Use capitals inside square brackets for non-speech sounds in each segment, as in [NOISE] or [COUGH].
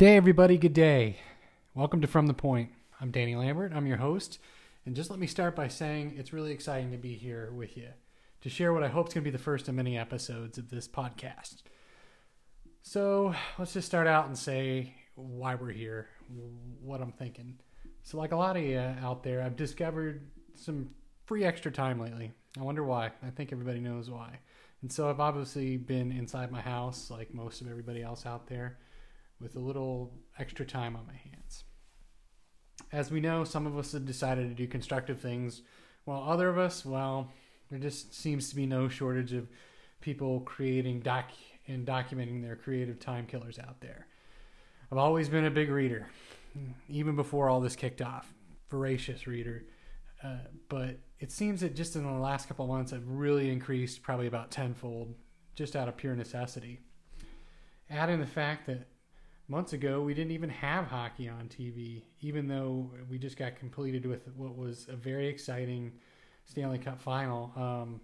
Day, everybody. Good day. Welcome to From the Point. I'm Danny Lambert. I'm your host. And just let me start by saying it's really exciting to be here with you to share what I hope is going to be the first of many episodes of this podcast. So let's just start out and say why we're here, what I'm thinking. So, like a lot of you out there, I've discovered some free extra time lately. I wonder why. I think everybody knows why. And so I've obviously been inside my house, like most of everybody else out there with a little extra time on my hands. As we know, some of us have decided to do constructive things, while other of us, well, there just seems to be no shortage of people creating doc and documenting their creative time killers out there. I've always been a big reader, even before all this kicked off, voracious reader. Uh, but it seems that just in the last couple months, I've really increased probably about tenfold, just out of pure necessity. Add in the fact that months ago, we didn't even have hockey on TV, even though we just got completed with what was a very exciting Stanley Cup final. Um,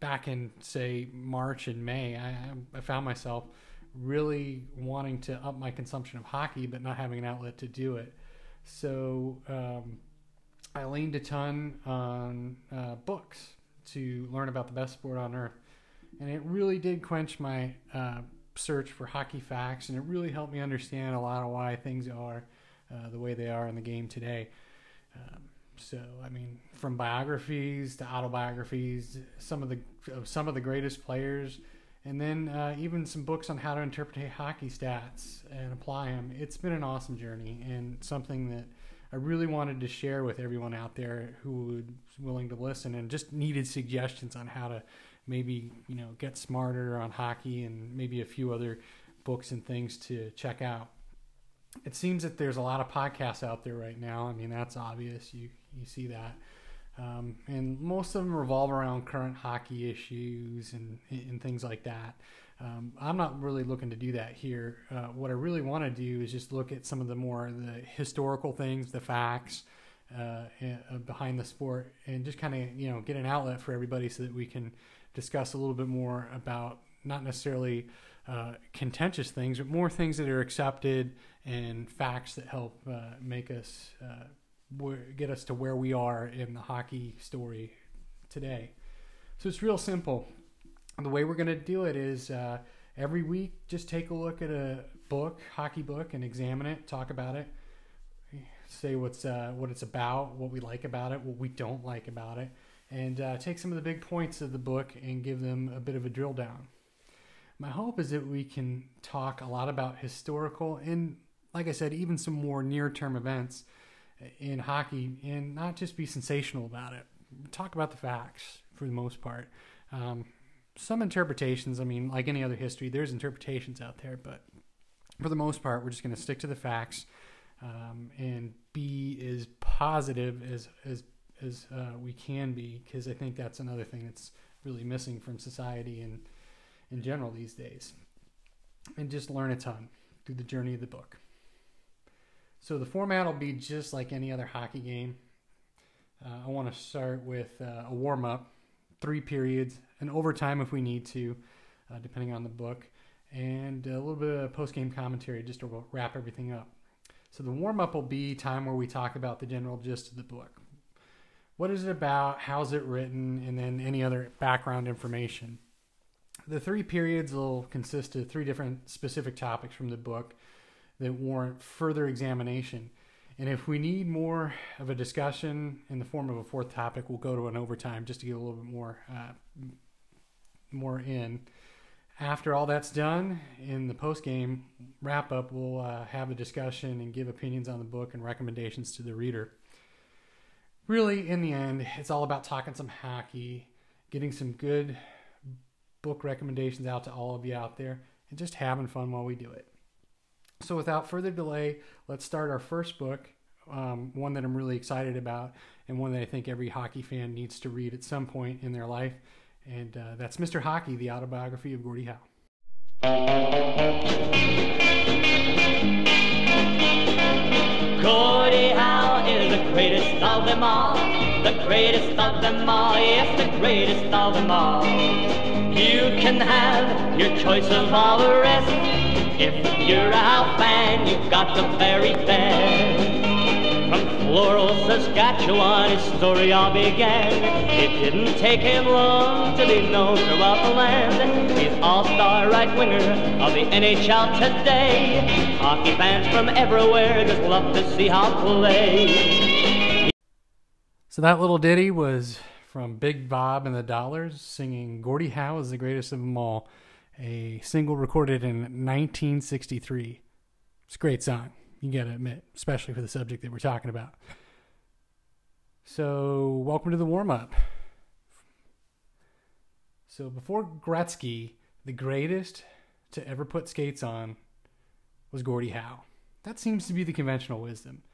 back in, say, March and May, I, I found myself really wanting to up my consumption of hockey, but not having an outlet to do it. So um, I leaned a ton on uh, books to learn about the best sport on earth. And it really did quench my uh, search for hockey facts, and it really helped me understand a lot of why things are uh, the way they are in the game today. Um, so, I mean, from biographies to autobiographies, some of the some of the greatest players, and then uh, even some books on how to interpret hockey stats and apply them. It's been an awesome journey and something that I really wanted to share with everyone out there who was willing to listen and just needed suggestions on how to maybe you know get smarter on hockey and maybe a few other books and things to check out. It seems that there's a lot of podcasts out there right now. I mean, that's obvious. You you see that, um, and most of them revolve around current hockey issues and and things like that. Um, I'm not really looking to do that here. Uh, what I really want to do is just look at some of the more the historical things, the facts uh, uh behind the sport, and just kind of you know get an outlet for everybody so that we can discuss a little bit more about not necessarily uh, contentious things, but more things that are accepted and facts that help uh, make us uh, get us to where we are in the hockey story today. So it's real simple. The way we're going to do it is uh, every week, just take a look at a book, hockey book, and examine it, talk about it, say what's uh, what it's about, what we like about it, what we don't like about it and uh, take some of the big points of the book and give them a bit of a drill down. My hope is that we can talk a lot about historical and, like I said, even some more near term events in hockey and not just be sensational about it. Talk about the facts for the most part. Um, some interpretations, I mean, like any other history, there's interpretations out there, but for the most part, we're just going to stick to the facts um, and be as positive as, as as uh, we can be, because I think that's another thing that's really missing from society and in general these days. And just learn a ton through the journey of the book. So the format will be just like any other hockey game. Uh, I want to start with uh, a warm up, three periods, an overtime if we need to, uh, depending on the book, and a little bit of post game commentary just to wrap everything up. So the warm up will be time where we talk about the general gist of the book what is it about, how's it written, and then any other background information. The three periods will consist of three different specific topics from the book that warrant further examination. And if we need more of a discussion in the form of a fourth topic, we'll go to an overtime just to get a little bit more uh, more in. After all that's done, in the post game wrap up, we'll uh, have a discussion and give opinions on the book and recommendations to the reader really, in the end, it's all about talking some hockey, getting some good book recommendations out to all of you out there, and just having fun while we do it. So, without further delay, let's start our first book, um, one that I'm really excited about, and one that I think every hockey fan needs to read at some point in their life. And uh, that's Mr. Hockey, the autobiography of Gordie Howe. Gordie greatest of them all. The greatest of them all, yes, the greatest of them all. You can have your choice of all the rest. If you're a fan, you've got the very best. Floral, Saskatchewan, his story all began. It didn't take him long to be known throughout the land. He's all-star right winger of the NHL today. Hockey fans from everywhere just love to see Howe play. So that little ditty was from Big Bob and the Dollars singing Gordie Howe is the greatest of them all, a single recorded in 1963. It's a great song, you gotta admit, especially for the subject that we're talking about. So, welcome to the warm up. So, before Gretzky, the greatest to ever put skates on was Gordie Howe. That seems to be the conventional wisdom.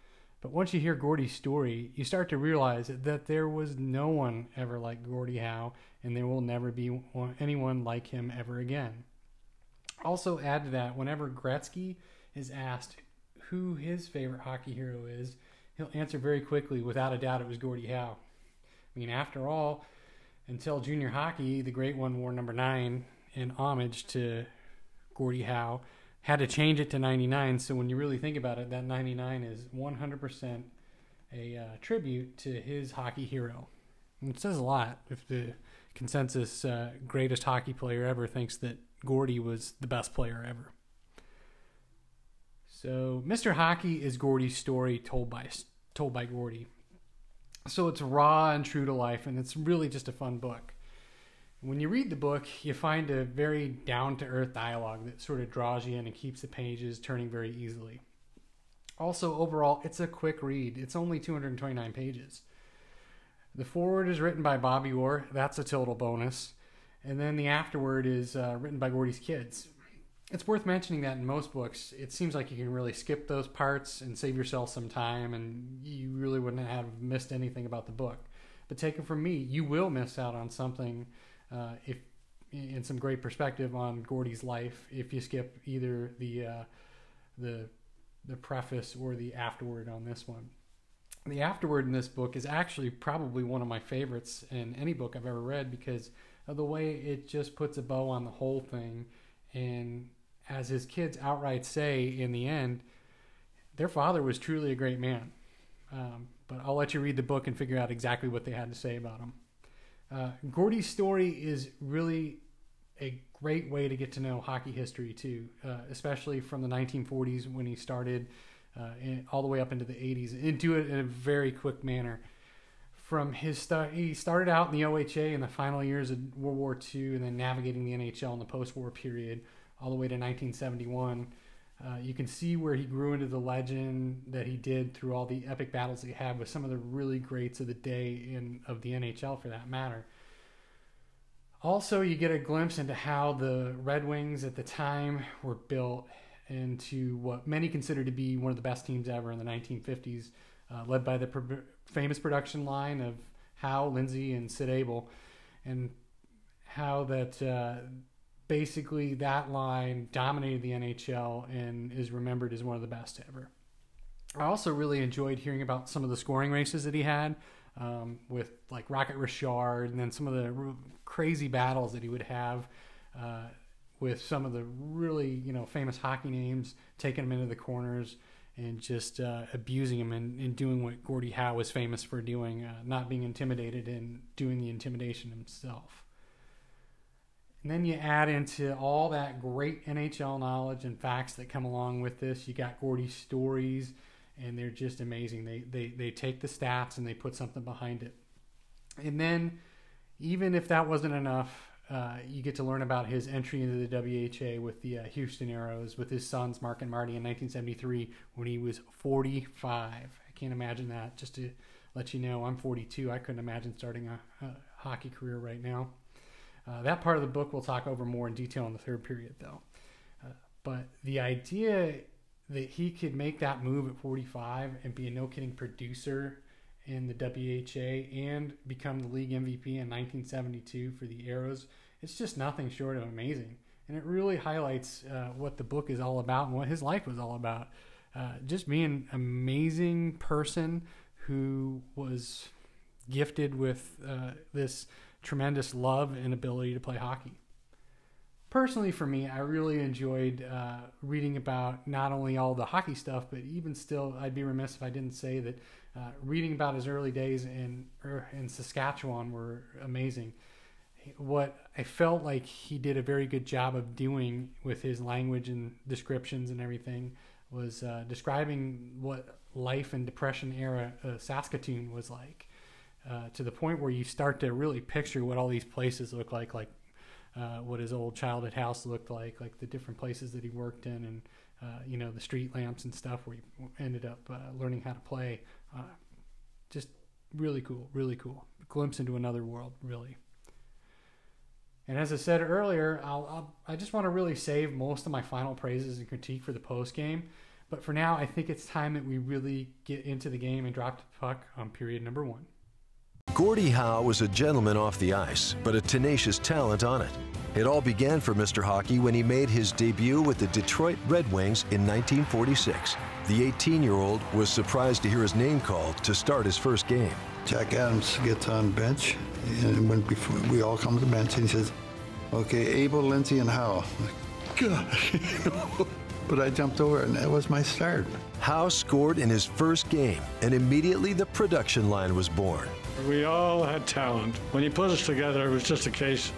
But once you hear Gordie's story, you start to realize that there was no one ever like Gordie Howe, and there will never be anyone like him ever again. Also, add to that, whenever Gretzky is asked who his favorite hockey hero is, he'll answer very quickly, without a doubt, it was Gordie Howe. I mean, after all, until junior hockey, the great one wore number nine in homage to Gordie Howe had to change it to 99. So when you really think about it, that 99 is 100% a uh, tribute to his hockey hero. And it says a lot if the consensus uh, greatest hockey player ever thinks that Gordie was the best player ever. So Mr. Hockey is Gordie's story told by told by Gordie. So it's raw and true to life, and it's really just a fun book. When you read the book, you find a very down to earth dialogue that sort of draws you in and keeps the pages turning very easily. Also, overall, it's a quick read. It's only 229 pages. The foreword is written by Bobby Orr. That's a total bonus. And then the afterword is uh, written by Gordie's kids. It's worth mentioning that in most books, it seems like you can really skip those parts and save yourself some time, and you really wouldn't have missed anything about the book. But take it from me, you will miss out on something uh, if in some great perspective on Gordie's life if you skip either the uh, the the preface or the afterword on this one. The afterword in this book is actually probably one of my favorites in any book I've ever read because of the way it just puts a bow on the whole thing. And as his kids outright say in the end, their father was truly a great man. Um, but I'll let you read the book and figure out exactly what they had to say about him. Uh, Gordie's story is really a great way to get to know hockey history too, uh, especially from the 1940s when he started, uh, in, all the way up into the 80s, and do it in a very quick manner. From his start, he started out in the OHA in the final years of World War II, and then navigating the NHL in the post-war period, all the way to 1971. Uh, you can see where he grew into the legend that he did through all the epic battles he had with some of the really greats of the day in of the NHL for that matter. Also, you get a glimpse into how the Red Wings at the time were built into what many consider to be one of the best teams ever in the 1950s, uh, led by the pro- famous production line of Howe, Lindsay, and Sid Abel, and how that uh, basically that line dominated the NHL and is remembered as one of the best ever. I also really enjoyed hearing about some of the scoring races that he had um, with like Rocket Richard and then some of the crazy battles that he would have uh, with some of the really you know famous hockey names, taking them into the corners and just uh, abusing him and, and, doing what Gordie Howe was famous for doing, uh, not being intimidated and doing the intimidation himself. And then you add into all that great NHL knowledge and facts that come along with this. You got Gordie's stories, and they're just amazing. They, they, they take the stats and they put something behind it. And then, even if that wasn't enough, uh, you get to learn about his entry into the WHA with the uh, Houston Aeros with his sons, Mark and Marty, in 1973 when he was 45. I can't imagine that. Just to let you know, I'm 42. I couldn't imagine starting a, a hockey career right now. Uh, that part of the book we'll talk over more in detail in the third period, though. Uh, but the idea that he could make that move at 45 and be a no kidding producer in the WHA and become the league MVP in 1972 for the Aeros, it's just nothing short of amazing. And it really highlights uh, what the book is all about and what his life was all about. Uh, just being an amazing person who was gifted with uh, this tremendous love and ability to play hockey. personally for me, I really enjoyed uh, reading about not only all the hockey stuff, but even still, I'd be remiss if I didn't say that uh, reading about his early days in er, in Saskatchewan were amazing. What I felt like he did a very good job of doing with his language and descriptions and everything was uh, describing what life in Depression era uh, Saskatoon was like. Uh, to the point where you start to really picture what all these places look like, like uh, what his old childhood house looked like, like the different places that he worked in, and uh, you know the street lamps and stuff where he ended up uh, learning how to play. Uh, just really cool, really cool. A glimpse into another world, really. And as I said earlier, I'll, I'll I just want to really save most of my final praises and critique for the post game. But for now, I think it's time that we really get into the game and drop the puck on period number one. Gordie Howe was a gentleman off the ice, but a tenacious talent on it. It all began for Mr. Hockey when he made his debut with the Detroit Red Wings in 1946. The 18 year old was surprised to hear his name called to start his first game. Jack Adams gets on bench, and when before we all come to the bench, and he says, "Okay, Abel, Lindsay, and Howe." God, [LAUGHS] but I jumped over, and that was my start. Howe scored in his first game, and immediately the production line was born. We all had talent. When he put us together, it was just a case.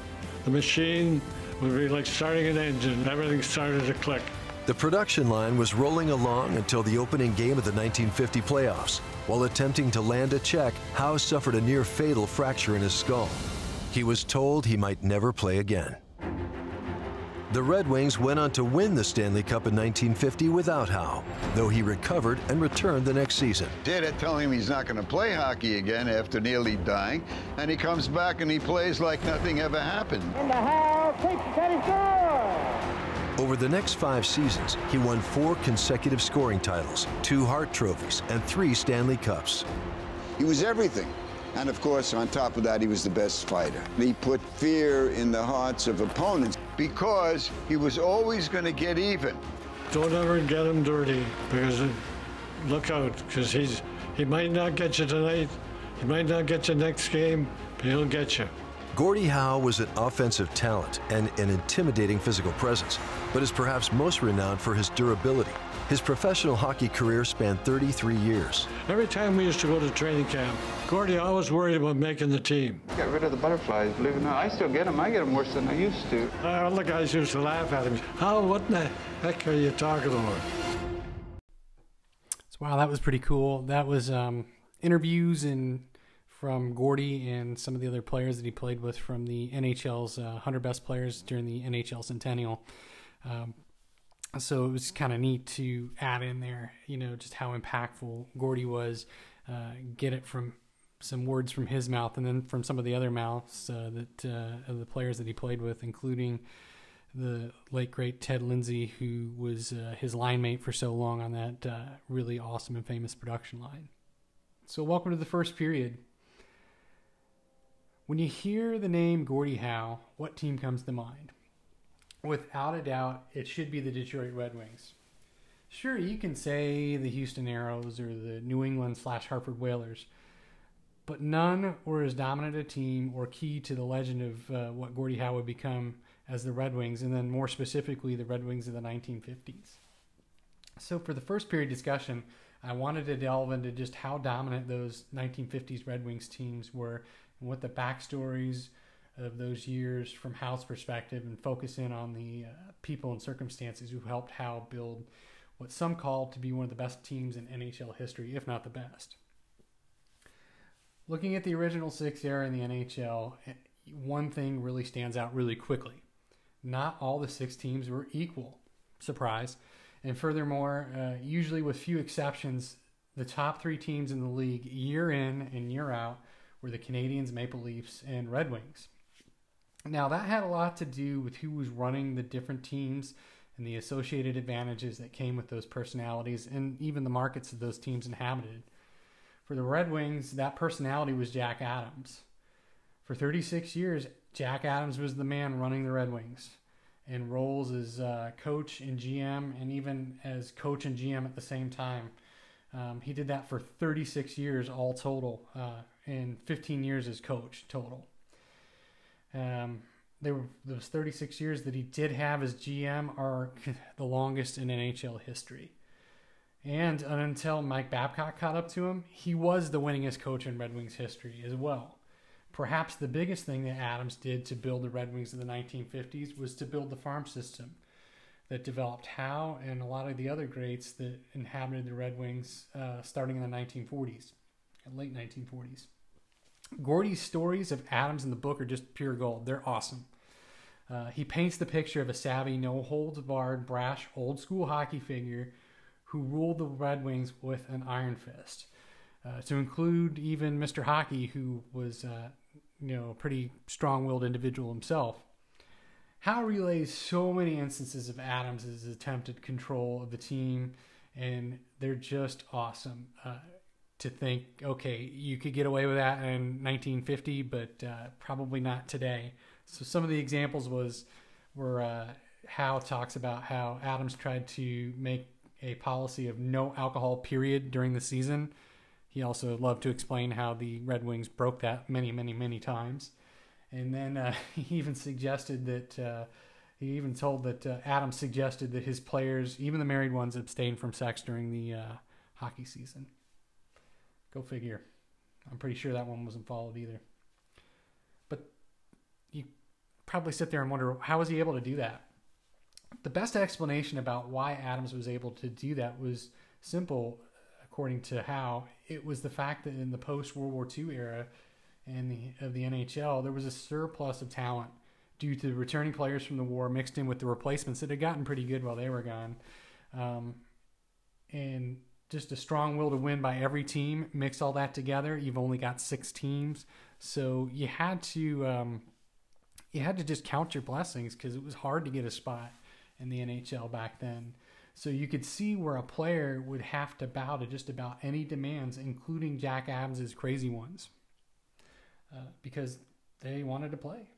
The machine would be like starting an engine. Everything started to click. The production line was rolling along until the opening game of the 1950 playoffs. While attempting to land a check, Howe suffered a near fatal fracture in his skull. He was told he might never play again. The Red Wings went on to win the Stanley Cup in 1950 without Howe, though he recovered and returned the next season. Did it tell him he's not going to play hockey again after nearly dying, and he comes back and he plays like nothing ever happened. And the Howe takes it and he! Over the next five seasons, he won four consecutive scoring titles, two Hart trophies, and three Stanley Cups. He was everything. And of course, on top of that, he was the best fighter. He put fear in the hearts of opponents because he was always going to get even. Don't ever get him dirty because look out because he's he might not get you tonight. He might not get you next game, but he'll get you. Gordie Howe was an offensive talent and an intimidating physical presence, but is perhaps most renowned for his durability. His professional hockey career spanned 33 years. Every time we used to go to training camp, Gordie always worried about making the team. Got rid of the butterflies, believe it or not. I still get them. I get them worse than I used to. All the guys used to laugh at him. How, what in the heck are you talking about? So, wow, that was pretty cool. That was um, interviews and from Gordie and some of the other players that he played with from the NHL's uh, 100 best players during the NHL Centennial. Um, so it was kind of neat to add in there, you know, just how impactful Gordie was. Uh, get it from some words from his mouth, and then from some of the other mouths uh, that uh, of the players that he played with, including the late great Ted Lindsay, who was uh, his line mate for so long on that uh, really awesome and famous production line. So, welcome to the first period. When you hear the name Gordie Howe, what team comes to mind? Without a doubt, it should be the Detroit Red Wings. Sure, you can say the Houston Aeros or the New England slash Hartford Whalers, but none were as dominant a team or key to the legend of uh, what Gordie Howe would become as the Red Wings, and then more specifically, the Red Wings of the 1950s. So, for the first period discussion, I wanted to delve into just how dominant those 1950s Red Wings teams were and what the backstories of those years from Howe's perspective and focus in on the uh, people and circumstances who helped Howe build what some call to be one of the best teams in NHL history, if not the best. Looking at the original six era in the NHL, eh, one thing really stands out really quickly. Not all the six teams were equal. Surprise. And furthermore, uh, usually with few exceptions, the top three teams in the league, year in and year out, were the Canadiens, Maple Leafs, and Red Wings. Now, that had a lot to do with who was running the different teams and the associated advantages that came with those personalities and even the markets that those teams inhabited. For the Red Wings, that personality was Jack Adams. For 36 years, Jack Adams was the man running the Red Wings in roles as uh, coach and GM, and even as coach and GM at the same time. Um, he did that for 36 years all total, uh, and 15 years as coach total. Um, were those 36 years that he did have as GM are [LAUGHS] the longest in NHL history. And until Mike Babcock caught up to him, he was the winningest coach in Red Wings history as well. Perhaps the biggest thing that Adams did to build the Red Wings in the 1950s was to build the farm system that developed Howe and a lot of the other greats that inhabited the Red Wings uh, starting in the 1940s, late 1940s. Gordie's stories of Adams in the book are just pure gold. They're awesome. Uh, he paints the picture of a savvy, no holds barred, brash, old school hockey figure who ruled the Red Wings with an iron fist. Uh, to include even Mr. Hockey, who was, uh, you know, a pretty strong-willed individual himself. Howe relays so many instances of Adams' attempted control of the team, and they're just awesome. To think, okay, you could get away with that in 1950, but uh, probably not today. So some of the examples was where uh, Howe talks about how Adams tried to make a policy of no alcohol period during the season. He also loved to explain how the Red Wings broke that many, many, many times. And then uh, [LAUGHS] he even suggested that uh, he even told that uh, Adams suggested that his players, even the married ones, abstain from sex during the uh, hockey season. Go figure. I'm pretty sure that one wasn't followed either. But you probably sit there and wonder how was he able to do that? The best explanation about why Adams was able to do that was simple, according to Howe. It was the fact that in the post World War II era and the, of the NHL, there was a surplus of talent due to returning players from the war mixed in with the replacements that had gotten pretty good while they were gone. Um, and just a strong will to win by every team. Mix all that together, you've only got six teams, so you had to um, you had to just count your blessings because it was hard to get a spot in the NHL back then. So you could see where a player would have to bow to just about any demands, including Jack Adams's crazy ones, uh, because they wanted to play.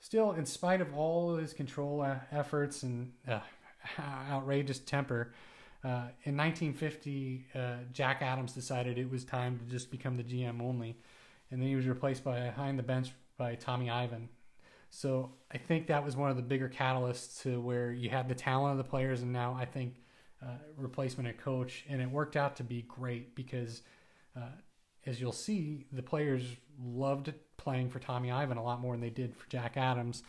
Still, in spite of all his control uh, efforts and uh, [LAUGHS] outrageous temper, uh, in 1950, uh, Jack Adams decided it was time to just become the GM only, and then he was replaced by behind the bench by Tommy Ivan. So I think that was one of the bigger catalysts to where you had the talent of the players, and now I think uh, replacement at coach, and it worked out to be great because, uh, as you'll see, the players loved playing for Tommy Ivan a lot more than they did for Jack Adams.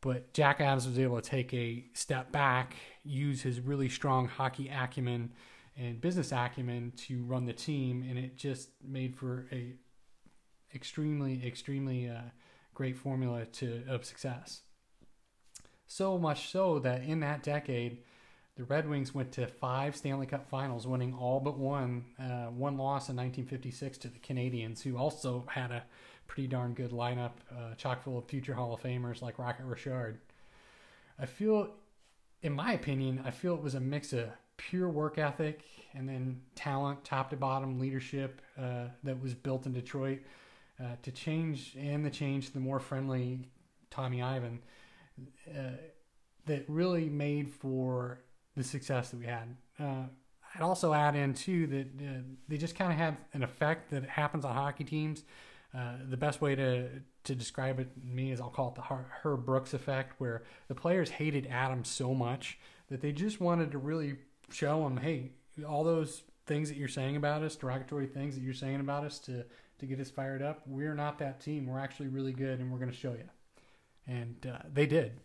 But Jack Adams was able to take a step back, use his really strong hockey acumen and business acumen to run the team, and it just made for a extremely, extremely uh, great formula to of success. So much so that in that decade, the Red Wings went to five Stanley Cup Finals, winning all but one. Uh, one loss in 1956 to the Canadiens, who also had a pretty darn good lineup, uh, chock full of future Hall of Famers like Rocket Richard. I feel, in my opinion, I feel it was a mix of pure work ethic and then talent, top to bottom leadership uh, that was built in Detroit uh, to change and the change to the more friendly Tommy Ivan uh, that really made for the success that we had. Uh, I'd also add in too that uh, they just kind of had an effect that happens on hockey teams uh, the best way to to describe it me is I'll call it the Herb Brooks effect, where the players hated Adams so much that they just wanted to really show him, hey, all those things that you're saying about us, derogatory things that you're saying about us to to get us fired up, we're not that team. We're actually really good, and we're going to show you. And uh, they did.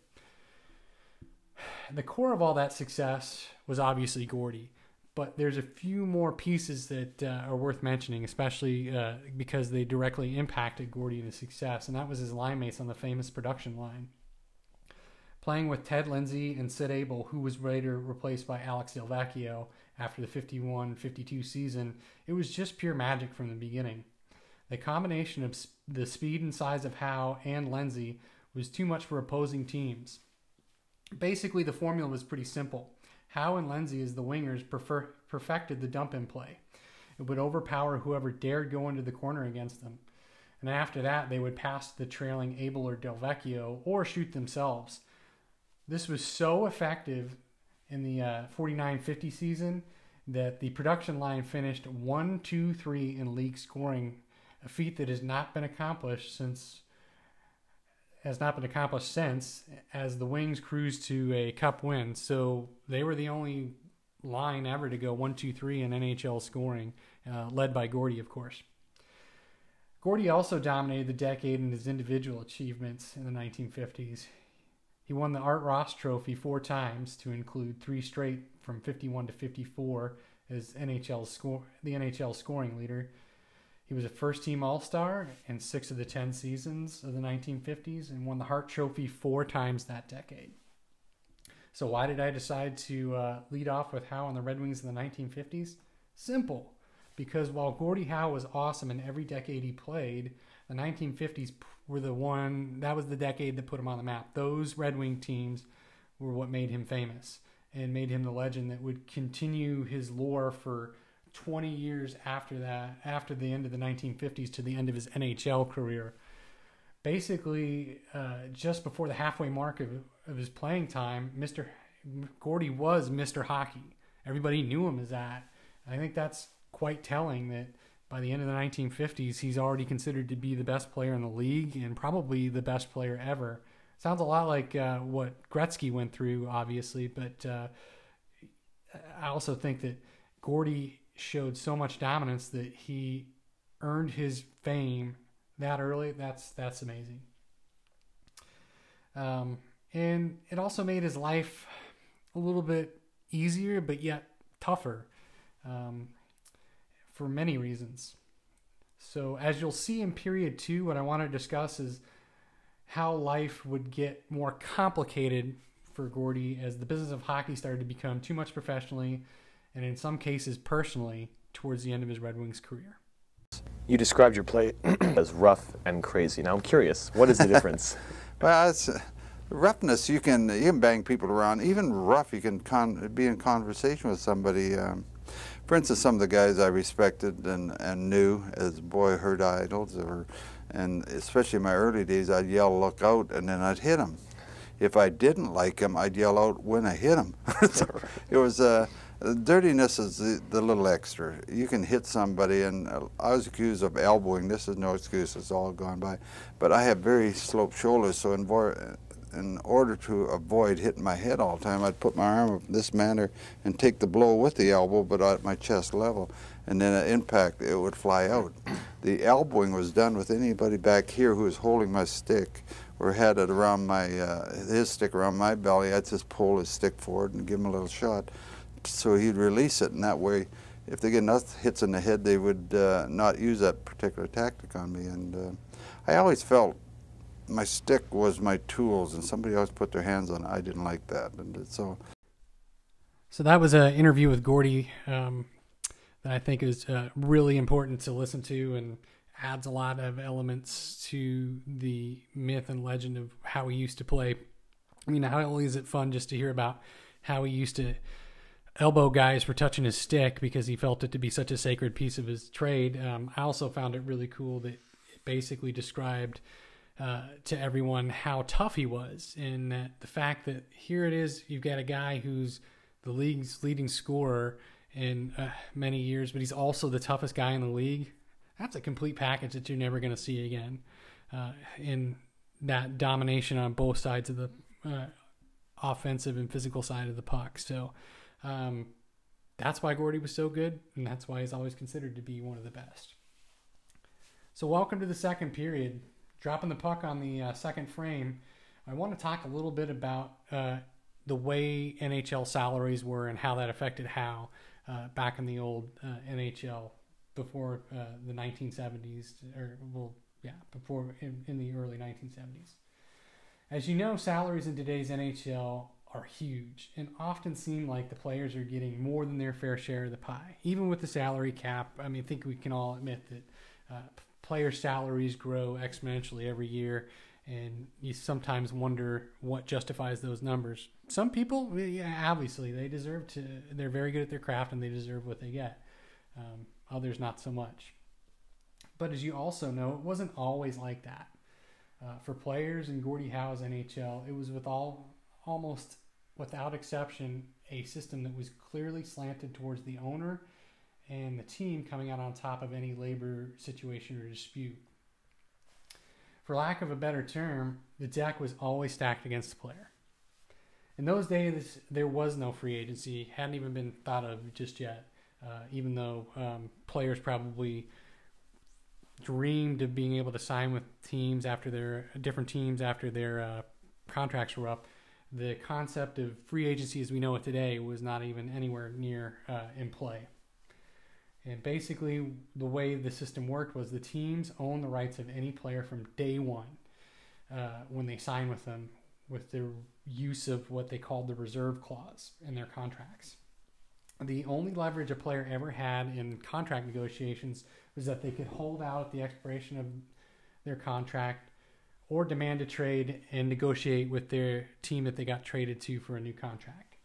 The core of all that success was obviously Gordie but there's a few more pieces that uh, are worth mentioning, especially uh, because they directly impacted his success, and that was his line mates on the famous production line. Playing with Ted Lindsay and Sid Abel, who was later replaced by Alex Delvecchio after the 51 52 season, it was just pure magic from the beginning. The combination of the speed and size of Howe and Lindsay was too much for opposing teams. Basically, the formula was pretty simple Howe and Lindsay, as the wingers, prefer, perfected the dump in play. It would overpower whoever dared go into the corner against them. And after that, they would pass the trailing Abel or Delvecchio or shoot themselves. This was so effective in the uh, 49 50 season that the production line finished 1 2 3 in league scoring, a feat that has not been accomplished since has not been accomplished since, as the Wings cruised to a Cup win. So they were the only line ever to go one, two, three in NHL scoring, uh, led by Gordie, of course. Gordie also dominated the decade in his individual achievements in the 1950s. He won the Art Ross Trophy four times, to include three straight from 51 to 54 as NHL score, the NHL scoring leader. He was a first team All Star in six of the 10 seasons of the 1950s and won the Hart Trophy four times that decade. So, why did I decide to uh, lead off with Howe on the Red Wings in the 1950s? Simple. Because while Gordie Howe was awesome in every decade he played, the 1950s were the one that was the decade that put him on the map. Those Red Wing teams were what made him famous and made him the legend that would continue his lore for 20 years after that, after the end of the 1950s to the end of his NHL career. Basically, uh, just before the halfway mark of, of his playing time, Mr. Gordie was Mr. Hockey. Everybody knew him as that. I think that's quite telling that by the end of the 1950s, he's already considered to be the best player in the league and probably the best player ever. Sounds a lot like uh, what Gretzky went through, obviously, but uh, I also think that Gordie showed so much dominance that he earned his fame that early. That's that's amazing. Um, and it also made his life a little bit easier, but yet tougher um, for many reasons. So, as you'll see in period two, what I want to discuss is how life would get more complicated for Gordie as the business of hockey started to become too much professionally and in some cases personally towards the end of his Red Wings career. You described your play [CLEARS THROAT] as rough and crazy. Now I'm curious, what is the [LAUGHS] difference? well, it's uh, roughness. You can you can bang people around. Even rough, you can con- be in conversation with somebody. Um, for instance, some of the guys I respected and, and knew as boyhood idols, or and especially in my early days, I'd yell "Look out!" and then I'd hit them. If I didn't like him, I'd yell out when I hit him. [LAUGHS] so it was. Uh, dirtiness is the, the, little extra. You can hit somebody, and uh, I was accused of elbowing. This is no excuse; it's all gone by. But I have very sloped shoulders, so in, in order to avoid hitting my head all the time, I'd put my arm up this manner and take the blow with the elbow, but at my chest level, and then at impact, it would fly out. The elbowing was done with anybody back here who was holding my stick or had it around my uh, his stick around my belly. I'd just pull his stick forward and give him a little shot so he'd release it, and that way, if they get enough hits in the head, they would uh, not use that particular tactic on me. And uh, I always felt my stick was my tools, and somebody else put their hands on it. I didn't like that, and so. So that was an interview with Gordie um, that I think is uh, really important to listen to, and adds a lot of elements to the myth and legend of how he used to play. I mean, not only is it fun just to hear about how he used to elbow guys for touching his stick because he felt it to be such a sacred piece of his trade. Um, I also found it really cool that it basically described uh, to everyone how tough he was, and that the fact that here it is, you've got a guy who's the league's leading scorer in uh, many years, but he's also the toughest guy in the league. That's a complete package that you're never going to see again. Uh, in that domination on both sides of the uh, offensive and physical side of the puck. So um, that's why Gordie was so good, and that's why he's always considered to be one of the best. So, welcome to the second period. Dropping the puck on the uh, second frame, I want to talk a little bit about uh, the way NHL salaries were and how that affected how uh, back in the old uh, NHL before uh, the 1970s, or well, yeah, before in, in the early 1970s. As you know, salaries in today's NHL are huge and often seem like the players are getting more than their fair share of the pie. Even with the salary cap, I mean, I think we can all admit that uh, player salaries grow exponentially every year, and you sometimes wonder what justifies those numbers. Some people, yeah, obviously, they deserve to, they're very good at their craft and they deserve what they get. Um, others, not so much. But as you also know, it wasn't always like that. Uh, for players in Gordie Howe's NHL, it was with all almost without exception, a system that was clearly slanted towards the owner and the team coming out on top of any labor situation or dispute. For lack of a better term, the deck was always stacked against the player. In those days, there was no free agency, hadn't even been thought of just yet, uh, even though um, players probably dreamed of being able to sign with teams after their different teams after their uh, contracts were up. The concept of free agency as we know it today was not even anywhere near uh, in play. And basically, the way the system worked was the teams own the rights of any player from day one uh, when they sign with them, with their use of what they called the reserve clause in their contracts. The only leverage a player ever had in contract negotiations was that they could hold out at the expiration of their contract or demand a trade and negotiate with their team that they got traded to for a new contract.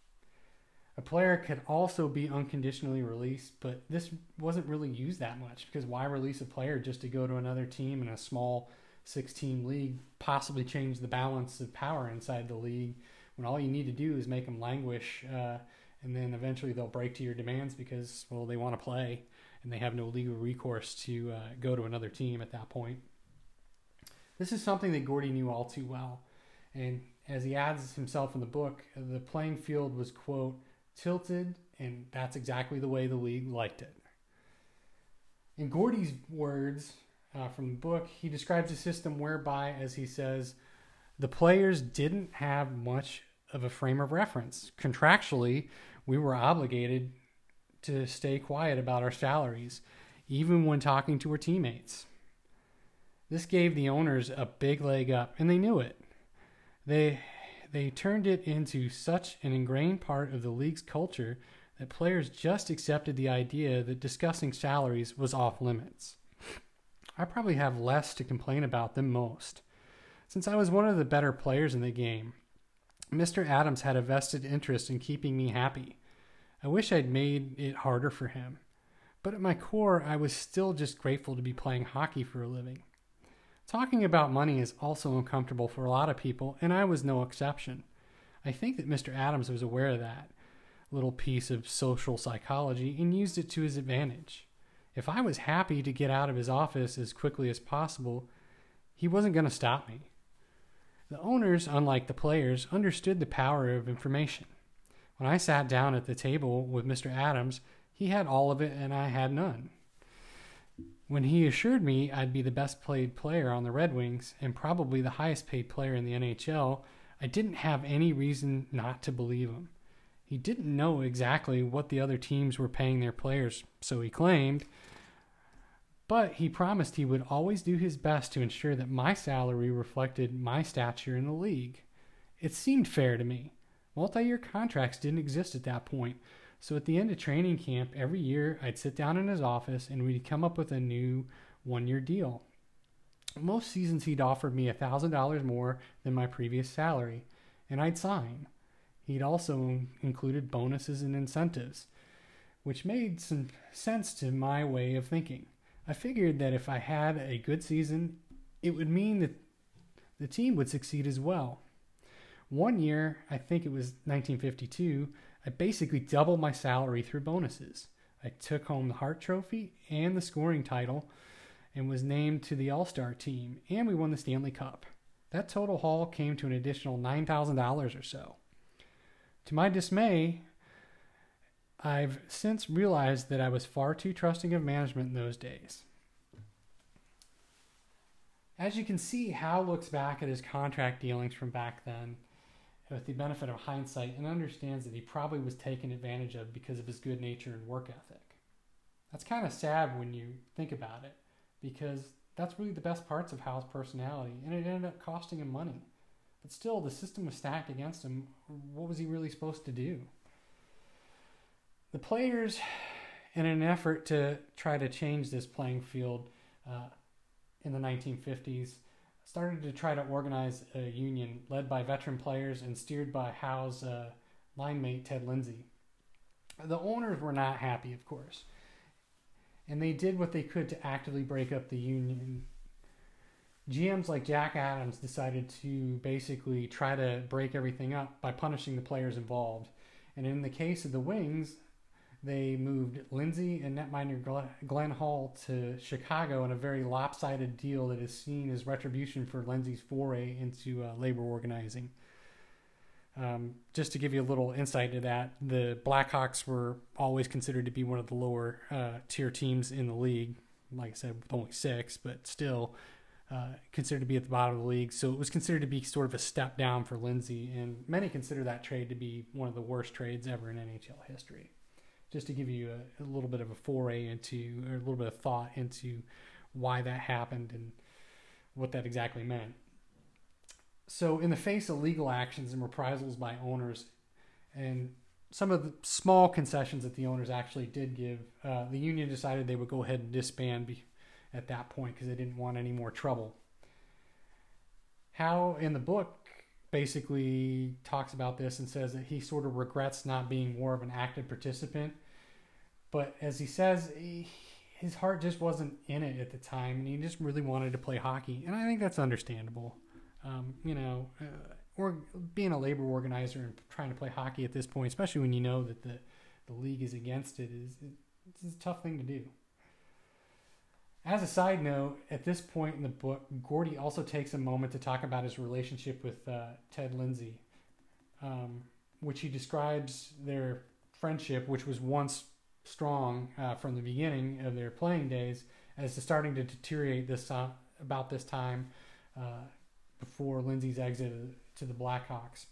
A player could also be unconditionally released, but this wasn't really used that much because why release a player just to go to another team in a small six team league, possibly change the balance of power inside the league when all you need to do is make them languish uh, and then eventually they'll break to your demands because, well, they want to play and they have no legal recourse to uh, go to another team at that point. This is something that Gordie knew all too well. And as he adds himself in the book, the playing field was, quote, tilted, and that's exactly the way the league liked it. In Gordie's words uh, from the book, he describes a system whereby, as he says, the players didn't have much of a frame of reference. Contractually, we were obligated to stay quiet about our salaries, even when talking to our teammates. This gave the owners a big leg up, and they knew it. They they turned it into such an ingrained part of the league's culture that players just accepted the idea that discussing salaries was off limits. I probably have less to complain about than most. Since I was one of the better players in the game, Mr. Adams had a vested interest in keeping me happy. I wish I'd made it harder for him. But at my core, I was still just grateful to be playing hockey for a living. Talking about money is also uncomfortable for a lot of people, and I was no exception. I think that Mr. Adams was aware of that little piece of social psychology and used it to his advantage. If I was happy to get out of his office as quickly as possible, he wasn't going to stop me. The owners, unlike the players, understood the power of information. When I sat down at the table with Mr. Adams, he had all of it and I had none. When he assured me I'd be the best paid player on the Red Wings and probably the highest paid player in the NHL, I didn't have any reason not to believe him. He didn't know exactly what the other teams were paying their players, so he claimed, but he promised he would always do his best to ensure that my salary reflected my stature in the league. It seemed fair to me. Multi year contracts didn't exist at that point, so at the end of training camp, every year I'd sit down in his office and we'd come up with a new one year deal. Most seasons he'd offered me $1,000 more than my previous salary, and I'd sign. He'd also included bonuses and incentives, which made some sense to my way of thinking. I figured that if I had a good season, it would mean that the team would succeed as well. One year, I think it was 1952, I basically doubled my salary through bonuses. I took home the Hart Trophy and the scoring title and was named to the All Star team, and we won the Stanley Cup. That total haul came to an additional $9,000 or so. To my dismay, I've since realized that I was far too trusting of management in those days. As you can see, Howe looks back at his contract dealings from back then with the benefit of hindsight and understands that he probably was taken advantage of because of his good nature and work ethic. That's kind of sad when you think about it because that's really the best parts of Howe's personality, and it ended up costing him money. But still, the system was stacked against him. What was he really supposed to do? The players, in an effort to try to change this playing field uh, in the 1950s, started to try to organize a union led by veteran players and steered by Howe's uh, line mate Ted Lindsay. The owners were not happy, of course, and they did what they could to actively break up the union. GMs like Jack Adams decided to basically try to break everything up by punishing the players involved. And in the case of the Wings, they moved Lindsay and netminder Glenn- Hall to Chicago in a very lopsided deal that is seen as retribution for Lindsay's foray into uh, labor organizing. Um, just to give you a little insight into that, the Blackhawks were always considered to be one of the lower uh, tier teams in the league. Like I said, with only six, but still uh, considered to be at the bottom of the league. So it was considered to be sort of a step down for Lindsay, and many consider that trade to be one of the worst trades ever in NHL history. Just to give you a, a little bit of a foray into, or a little bit of thought into why that happened and what that exactly meant. So, in the face of legal actions and reprisals by owners, and some of the small concessions that the owners actually did give, uh, the union decided they would go ahead and disband at that point because they didn't want any more trouble. Howe in the book basically talks about this and says that he sort of regrets not being more of an active participant. But as he says, he, his heart just wasn't in it at the time, and he just really wanted to play hockey. And I think that's understandable. Um, you know, uh, or being a labor organizer and trying to play hockey at this point, especially when you know that the the league is against it, is it's a tough thing to do. As a side note, at this point in the book, Gordie also takes a moment to talk about his relationship with uh, Ted Lindsay, um, which he describes their friendship, which was once strong uh, from the beginning of their playing days, as starting to deteriorate this uh, about this time uh, before Lindsay's exit to the Blackhawks.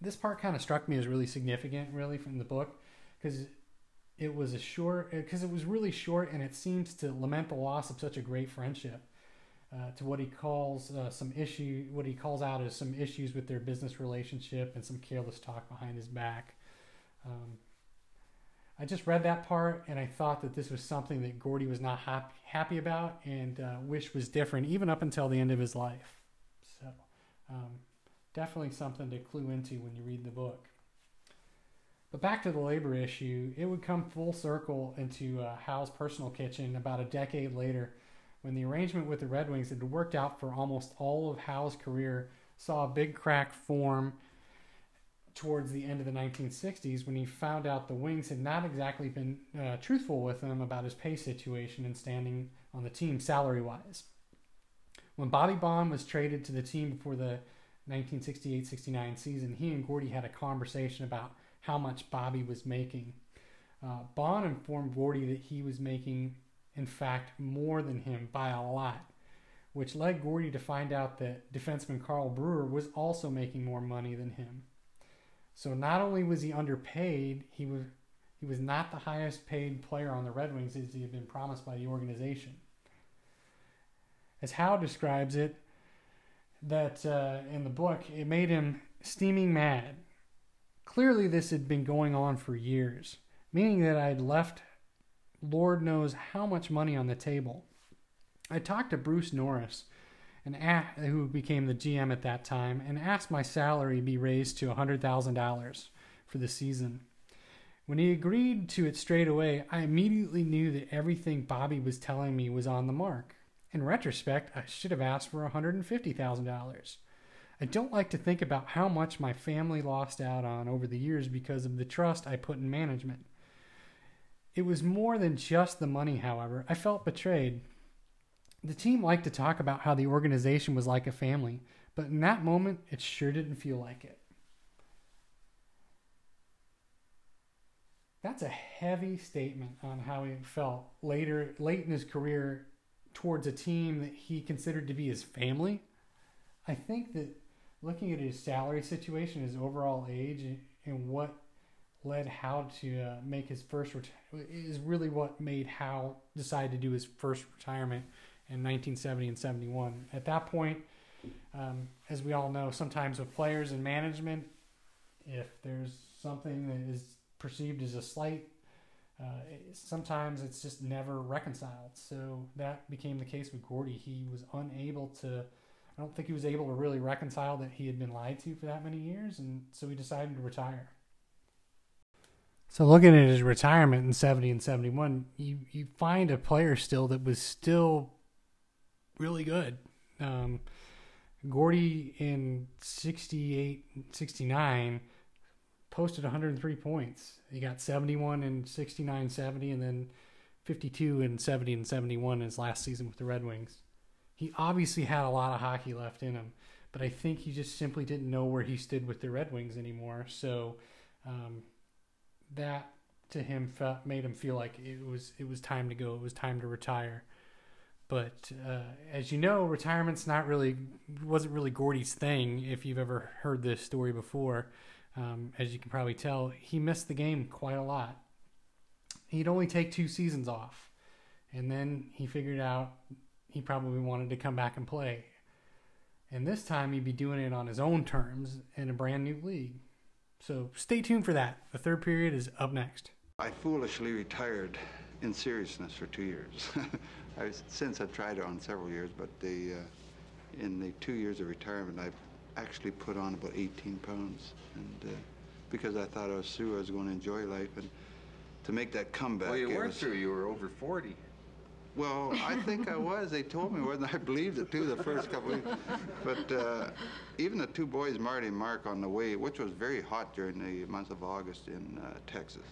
This part kind of struck me as really significant, really, from the book, because it was a short, because it was really short, and it seems to lament the loss of such a great friendship. Uh, to what he calls uh, some issue, what he calls out as some issues with their business relationship and some careless talk behind his back. Um, I just read that part and I thought that this was something that Gordie was not happy, happy about and uh, wished was different, even up until the end of his life. So, um, definitely something to clue into when you read the book. But back to the labor issue, it would come full circle into uh, Howe's personal kitchen about a decade later when the arrangement with the Red Wings that had worked out for almost all of Howe's career saw a big crack form towards the end of the 1960s when he found out the Wings had not exactly been uh, truthful with him about his pay situation and standing on the team salary wise. When Bobby Baun was traded to the team before the 1968 69 season, he and Gordie had a conversation about how much Bobby was making. Uh, Baun informed Gordie that he was making, in fact, more than him by a lot, which led Gordie to find out that defenseman Carl Brewer was also making more money than him. So not only was he underpaid, he was he was not the highest paid player on the Red Wings as he had been promised by the organization. As Howe describes it, that uh, in the book, it made him steaming mad Clearly, this had been going on for years, meaning that I had left Lord knows how much money on the table. I talked to Bruce Norris, and who became the GM at that time, and asked my salary be raised to $100,000 for the season. When he agreed to it straight away, I immediately knew that everything Bobby was telling me was on the mark. In retrospect, I should have asked for $150,000. I don't like to think about how much my family lost out on over the years because of the trust I put in management. It was more than just the money, however. I felt betrayed. The team liked to talk about how the organization was like a family, but in that moment, it sure didn't feel like it. That's a heavy statement on how he felt later, late in his career, towards a team that he considered to be his family. I think that looking at his salary situation, his overall age, and what led Howe to uh, make his first reti- is really what made Howe decide to do his first retirement in 1970 and 71. At that point, um, as we all know, sometimes with players and management, if there's something that is perceived as a slight, uh, sometimes it's just never reconciled. So that became the case with Gordie. He was unable to I don't think he was able to really reconcile that he had been lied to for that many years, and so he decided to retire. So looking at his retirement in 70 and 71, you, you find a player still that was still really good. Um, Gordie in 68, 69 posted 103 points. He got 71 and 69 70 and then 52 and 70 and 71 in his last season with the Red Wings. He obviously had a lot of hockey left in him, but I think he just simply didn't know where he stood with the Red Wings anymore. So um, that to him felt, made him feel like it was it was time to go. It was time to retire. But uh, as you know, retirement's not really wasn't really Gordie's thing. If you've ever heard this story before, um, as you can probably tell, he missed the game quite a lot. He'd only take two seasons off, and then he figured out he probably wanted to come back and play. And this time he'd be doing it on his own terms in a brand new league. So stay tuned for that. The third period is up next. I foolishly retired in seriousness for two years. [LAUGHS] I was, since I've tried it on several years, but the uh, in the two years of retirement, I've actually put on about 18 pounds, and uh, because I thought I was through, I was going to enjoy life, and to make that comeback. Well, you weren't was- through. You were over 40. Well, I think I was. They told me wasn't. I believed it too the first couple of weeks. But uh, even the two boys, Marty and Mark, on the way, which was very hot during the month of August in uh, Texas,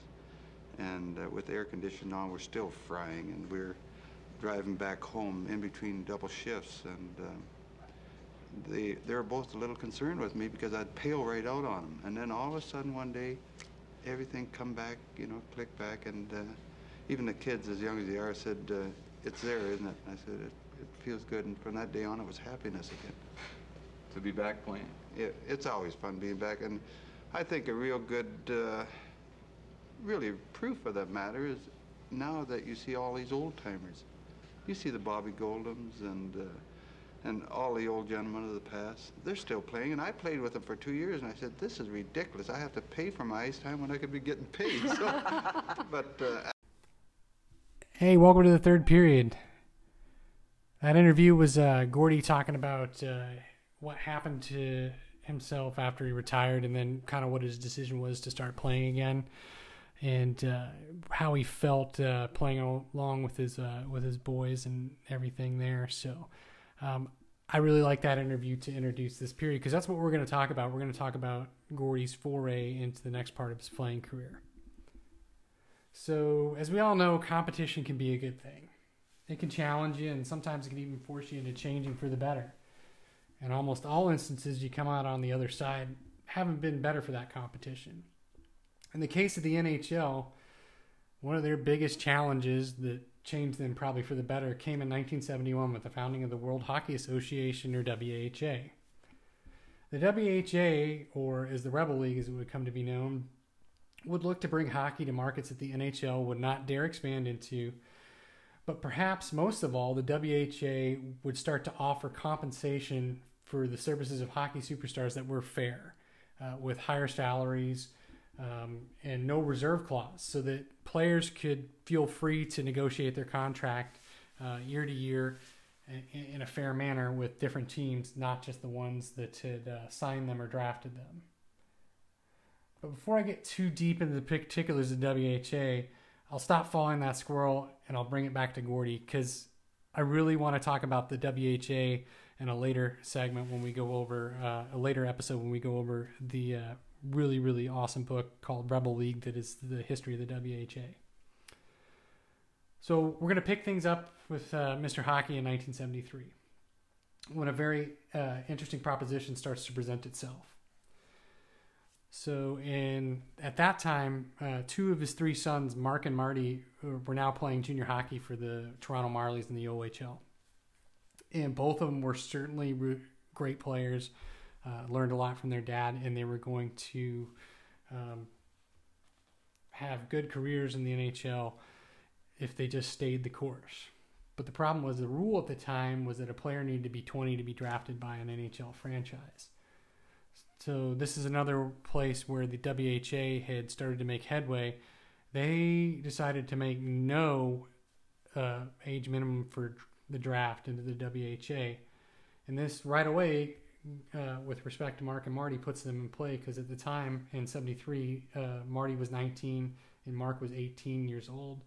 and uh, with air conditioning on, we're still frying, and we're driving back home in between double shifts, and um, they they were both a little concerned with me because I'd pale right out on them, and then all of a sudden one day, everything come back, you know, click back, and uh, even the kids, as young as they are, said, uh, "It's there, isn't it?" I said, "It, it feels good," and from that day on, it was happiness again. To be back playing. It, it's always fun being back, and I think a real good, uh, really proof of that matter is now that you see all these old timers. You see the Bobby Goldums and uh, and all the old gentlemen of the past. They're still playing, and I played with them for two years, and I said, "This is ridiculous. I have to pay for my ice time when I could be getting paid." [LAUGHS] So, but uh, Hey, welcome to the third period. That interview was uh, Gordie talking about uh, what happened to himself after he retired, and then kind of what his decision was to start playing again, and uh, how he felt uh, playing along with his uh, with his boys and everything there. So, um, I really like that interview to introduce this period because that's what we're going to talk about. We're going to talk about Gordie's foray into the next part of his playing career. So, as we all know, competition can be a good thing. It can challenge you, and sometimes it can even force you into changing for the better. In almost all instances, you come out on the other side having been better for that competition. In the case of the NHL, one of their biggest challenges that changed them probably for the better came in 1971 with the founding of the World Hockey Association, or WHA. The WHA, or as the Rebel League as it would come to be known, would look to bring hockey to markets that the NHL would not dare expand into. But perhaps most of all, the WHA would start to offer compensation for the services of hockey superstars that were fair, uh, with higher salaries um, and no reserve clause, so that players could feel free to negotiate their contract uh, year to year in, a fair manner with different teams, not just the ones that had uh, signed them or drafted them. But before I get too deep into the particulars of WHA, I'll stop following that squirrel and I'll bring it back to Gordie because I really want to talk about the WHA in a later segment when we go over uh, a later episode when we go over the uh, really really awesome book called Rebel League that is the history of the WHA. So we're going to pick things up with uh, Mr. Hockey in 1973 when a very uh, interesting proposition starts to present itself. So, in at that time, uh, two of his three sons, Mark and Marty, uh, were now playing junior hockey for the Toronto Marlies in the OHL, and both of them were certainly re- great players. Uh, learned a lot from their dad, and they were going to um, have good careers in the NHL if they just stayed the course. But the problem was the rule at the time was that a player needed to be 20 to be drafted by an NHL franchise. So this is another place where the WHA had started to make headway. They decided to make no uh, age minimum for the draft into the WHA, and this right away, uh, with respect to Mark and Marty, puts them in play because at the time in '73, uh, Marty was 19 and Mark was 18 years old,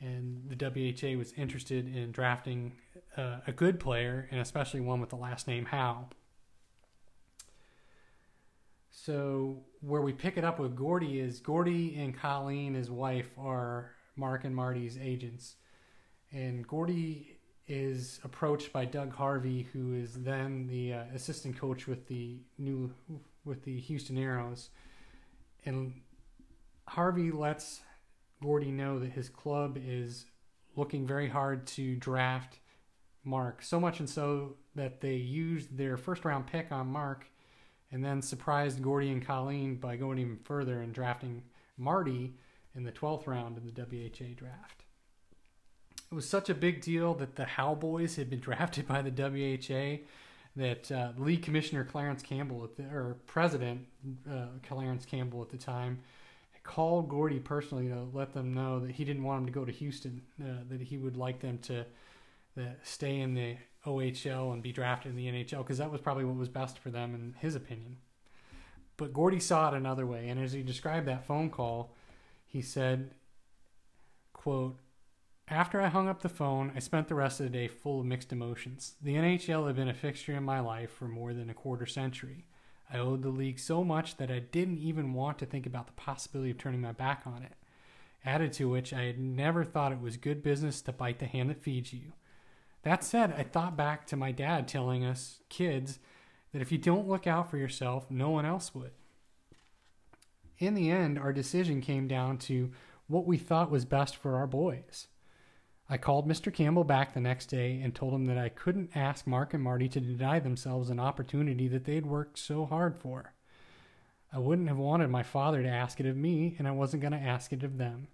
and the WHA was interested in drafting uh, a good player and especially one with the last name Howe. So where we pick it up with Gordie is Gordie and Colleen, his wife, are Mark and Marty's agents, and Gordie is approached by Doug Harvey, who is then the uh, assistant coach with the new with the Houston Aeros, and Harvey lets Gordie know that his club is looking very hard to draft Mark. So much and so that they used their first round pick on Mark and then surprised Gordie and Colleen by going even further and drafting Marty in the 12th round in the WHA draft. It was such a big deal that the Howe boys had been [LAUGHS] drafted by the WHA that uh, league commissioner Clarence Campbell, the, or president uh, Clarence Campbell at the time, called Gordie personally to let them know that he didn't want him to go to Houston, uh, that he would like them to uh, stay in the OHL and be drafted in the NHL because that was probably what was best for them in his opinion. But Gordie saw it another way, and as he described that phone call, he said, quote, after I hung up the phone, I spent the rest of the day full of mixed emotions. The NHL had been a fixture in my life for more than a quarter century. I owed the league so much that I didn't even want to think about the possibility of turning my back on it. Added to which, I had never thought it was good business to bite the hand that feeds you. That said, I thought back to my dad telling us kids that if you don't look out for yourself, no one else would. In the end, our decision came down to what we thought was best for our boys. I called Mr. Campbell back the next day and told him that I couldn't ask Mark and Marty to deny themselves an opportunity that they'd worked so hard for. I wouldn't have wanted my father to ask it of me, and I wasn't going to ask it of them.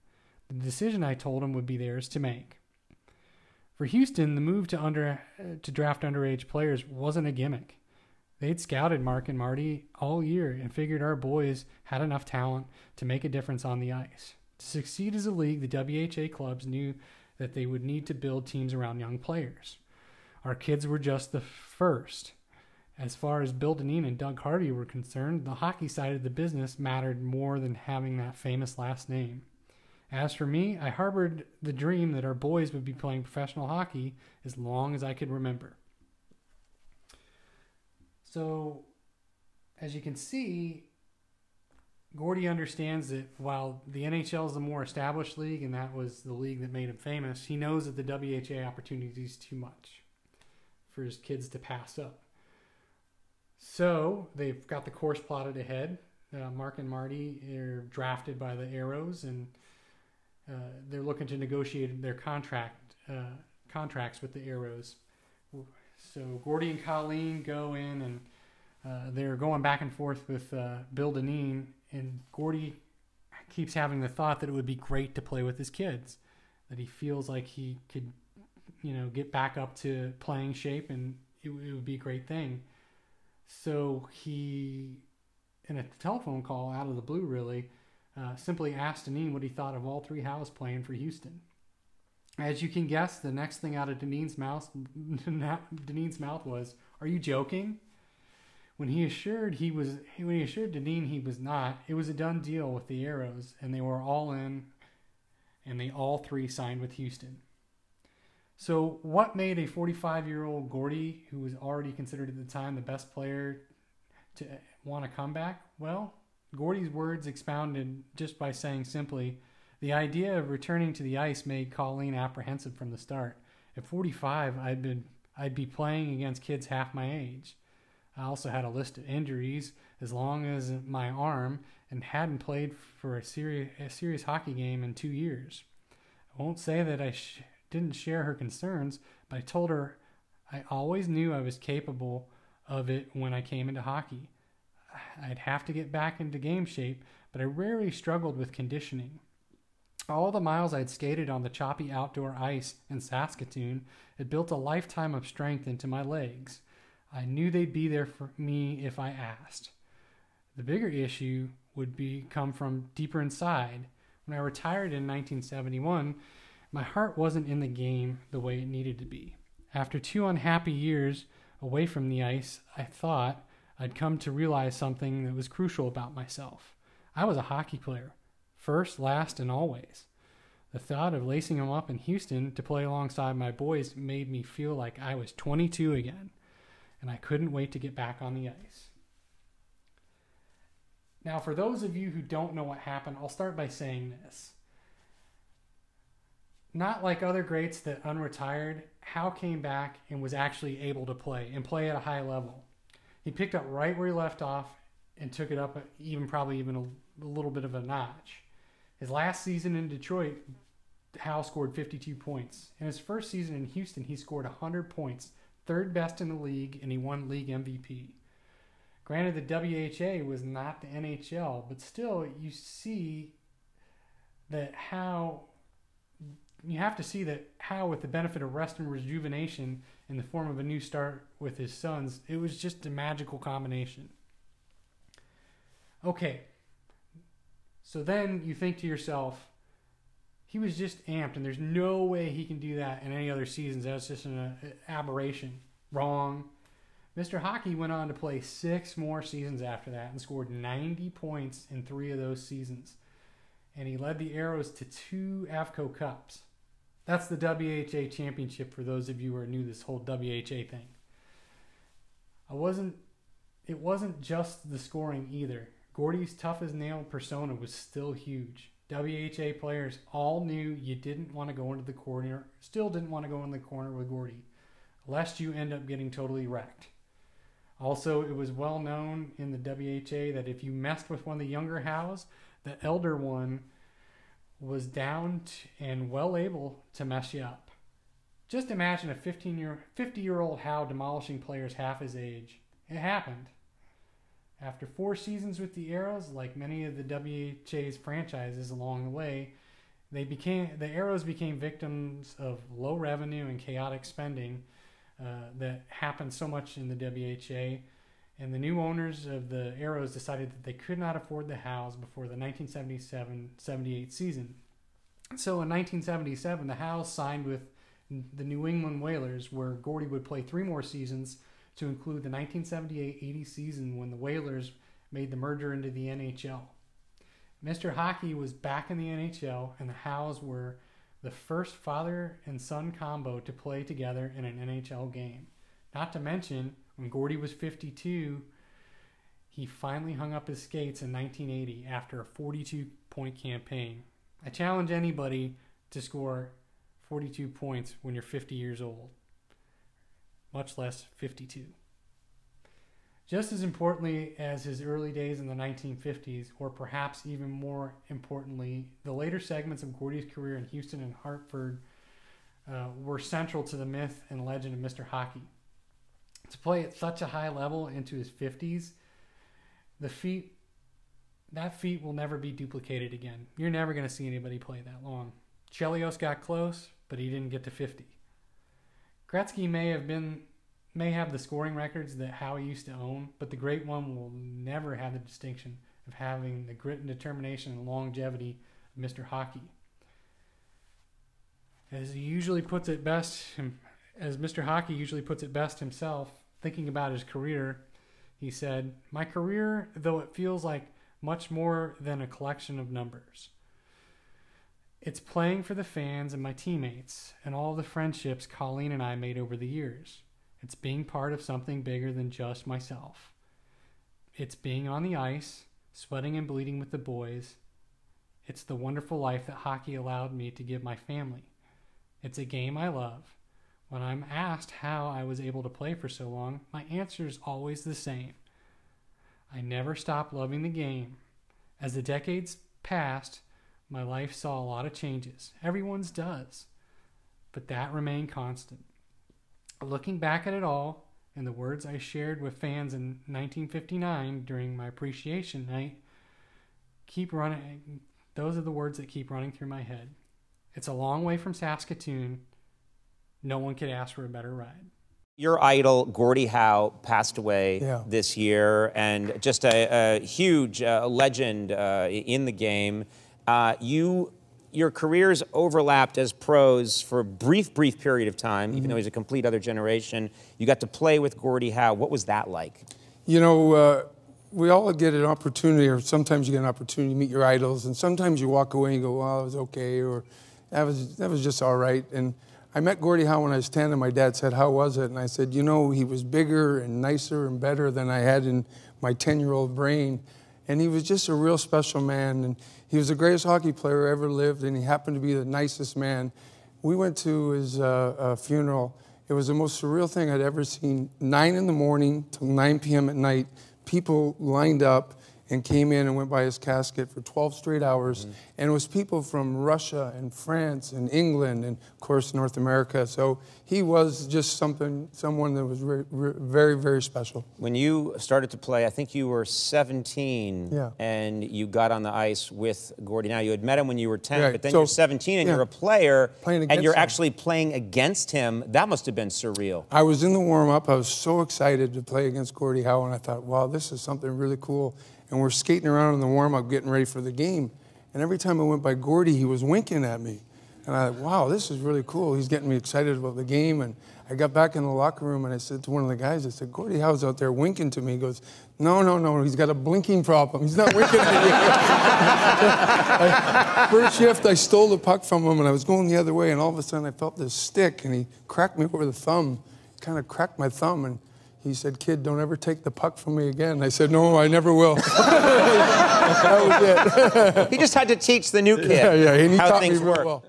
The decision I told him would be theirs to make. For Houston, the move to under uh, to draft underage players wasn't a gimmick. They'd scouted Mark and Marty all year and figured our boys had enough talent to make a difference on the ice. To succeed as a league, the WHA clubs knew that they would need to build teams around young players. Our kids were just the first. As far as Bill Dineen and Doug Harvey were concerned, the hockey side of the business mattered more than having that famous last name. As for me, I harbored the dream that our boys would be playing professional hockey as long as I could remember. So, as you can see, Gordie understands that while the NHL is the more established league and that was the league that made him famous, he knows that the WHA opportunity is too much for his kids to pass up. So they've got the course plotted ahead. Uh, Mark and Marty are drafted by the Aeros, and uh, they're looking to negotiate their contract uh, contracts with the Aeros. So Gordie and Colleen go in, and uh, they're going back and forth with uh, Bill Dineen and Gordie keeps having the thought that it would be great to play with his kids, that he feels like he could, you know, get back up to playing shape and it, it would be a great thing. So he, in a telephone call out of the blue, really, uh, simply asked Dineen what he thought of all three Howes playing for Houston. As you can guess, the next thing out of Dineen's mouth, [LAUGHS] Dineen's mouth was, "Are you joking?" When he assured he was when he assured Dineen he was not, it was a done deal with the Aeros, and they were all in, and they all three signed with Houston. So, what made a 45 year old Gordie, who was already considered at the time the best player, to want to come back? Well, Gordie's words expounded just by saying simply, the idea of returning to the ice made Colleen apprehensive from the start. At 45, I'd been I'd be playing against kids half my age. I also had a list of injuries as long as my arm and hadn't played for a serious, a serious hockey game in two years. I won't say that I sh- didn't share her concerns, but I told her I always knew I was capable of it when I came into hockey. I'd have to get back into game shape, but I rarely struggled with conditioning. All the miles I'd skated on the choppy outdoor ice in Saskatoon had built a lifetime of strength into my legs. I knew they'd be there for me if I asked. The bigger issue would be come from deeper inside. When I retired in 1971, my heart wasn't in the game the way it needed to be. After two unhappy years away from the ice, I thought I'd come to realize something that was crucial about myself. I was a hockey player, first, last, and always. The thought of lacing them up in Houston to play alongside my boys made me feel like I was 22 again and I couldn't wait to get back on the ice. Now, for those of you who don't know what happened, I'll start by saying this. Not like other greats that unretired, Howe came back and was actually able to play and play at a high level. He picked up right where he left off and took it up even probably even a, a little bit of a notch. His last season in Detroit, Howe scored 52 points. In his first season in Houston, he scored 100 points, third best in the league, and he won league MVP. Granted, the WHA was not the NHL, but still, you see that how you have to see that how, with the benefit of rest and rejuvenation in the form of a new start with his sons, it was just a magical combination. Okay, so then you think to yourself, he was just amped, and there's no way he can do that in any other seasons. That's just an uh, aberration. Wrong. Mr. Hockey went on to play six more seasons after that and scored 90 points in three of those seasons. And he led the Aeros to two AVCO Cups. That's the WHA championship for those of you who are new this whole WHA thing. I wasn't it wasn't just the scoring either. Gordie's tough as nail persona was still huge. WHA players all knew you didn't want to go into the corner, still didn't want to go in the corner with Gordie, lest you end up getting totally wrecked. Also, it was well known in the WHA that if you messed with one of the younger Howes, the elder one was down and well able to mess you up. Just imagine a 15 year, 50 year old Howe demolishing players half his age. It happened. After four seasons with the Aeros, like many of the WHA's franchises along the way, they became the Aeros became victims of low revenue and chaotic spending uh, that happened so much in the WHA. And the new owners of the Aeros decided that they could not afford the Howes before the 1977-78 season. So in 1977, the Howes signed with the New England Whalers, where Gordie would play three more seasons to include the 1978-80 season when the Whalers made the merger into the NHL. Mr. Hockey was back in the NHL, and the Howes were the first father and son combo to play together in an NHL game. Not to mention, when Gordie was 52, he finally hung up his skates in 1980 after a 42 point campaign. I challenge anybody to score 42 points when you're 50 years old, much less 52. Just as importantly as his early days in the 1950s, or perhaps even more importantly, the later segments of Gordie's career in Houston and Hartford uh, were central to the myth and legend of Mr. Hockey. To play at such a high level into his 50s, the feat that feat will never be duplicated again. You're never going to see anybody play that long. Chelios got close, but he didn't get to 50. Gretzky may have been may have the scoring records that Howie used to own, but the great one will never have the distinction of having the grit and determination and longevity of Mr. Hockey. As he usually puts it best, as Mr. Hockey usually puts it best himself, thinking about his career, he said, My career, though it feels like much more than a collection of numbers, it's playing for the fans and my teammates and all the friendships Colleen and I made over the years. It's being part of something bigger than just myself. It's being on the ice, sweating and bleeding with the boys. It's the wonderful life that hockey allowed me to give my family. It's a game I love. When I'm asked how I was able to play for so long, my answer is always the same. I never stopped loving the game. As the decades passed, my life saw a lot of changes. Everyone's does. But that remained constant. Looking back at it all, and the words I shared with fans in 1959 during my appreciation night, keep running. Those are the words that keep running through my head. It's a long way from Saskatoon. No one could ask for a better ride. Your idol, Gordie Howe, passed away Yeah. this year, and just a, a huge uh, legend uh, in the game. Uh, you, your careers overlapped as pros for a brief, brief period of time, even though he's a complete other generation. You got to play with Gordie Howe. What was that like? You know, uh, we all get an opportunity, or sometimes you get an opportunity to meet your idols, and sometimes you walk away and go, "Well, it was okay," or "That was that was just all right." And I met Gordie Howe when I was ten, and my dad said, "How was it?" And I said, "You know, he was bigger and nicer and better than I had in my ten-year-old brain." And he was just a real special man. And he was the greatest hockey player ever lived, and he happened to be the nicest man. We went to his uh, uh, funeral. It was the most surreal thing I'd ever seen. Nine in the morning till 9 p.m. at night, people lined up and came in and went by his casket for 12 straight hours. Mm-hmm. And it was people from Russia and France and England and, of course, North America. So he was just something, someone that was very, very, very special. When you started to play, I think you were 17, Yeah. and you got on the ice with Gordie. Now you had met him when you were 10, Right. but then So- you're 17 and yeah. you're a player, Playing and you're him. actually playing against him. That must have been surreal. I was in the warm up. I was so excited to play against Gordie Howe, and I thought, wow, this is something really cool. And we're skating around in the warm up, getting ready for the game. And every time I went by Gordie, he was winking at me. And I thought, wow, this is really cool. He's getting me excited about the game. And I got back in the locker room and I said to one of the guys, I said, Gordie Howe's out there winking to me. He goes, no, no, no, he's got a blinking problem. He's not winking at [LAUGHS] First shift, I stole the puck from him and I was going the other way. And all of a sudden, I felt this stick and he cracked me over the thumb, kind of cracked my thumb. And he said, Kid, don't ever take the puck from me again. I said, No, I never will. [LAUGHS] that was it. he just had to teach the new [LAUGHS] kid Yeah, yeah, how things work. well.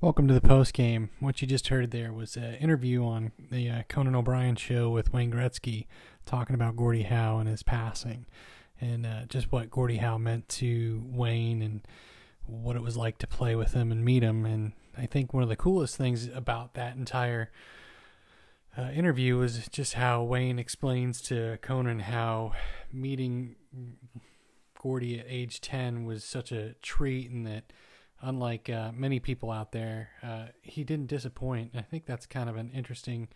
Welcome to the post game. What you just heard there was an interview on the uh, Conan O'Brien show with Wayne Gretzky, talking about Gordie Howe and his passing, and uh, just what Gordie Howe meant to Wayne and what it was like to play with him and meet him. And I think one of the coolest things about that entire uh, interview was just how Wayne explains to Conan how meeting Gordie at age 10 was such a treat and that unlike uh, many people out there, uh, he didn't disappoint. I think that's kind of an interesting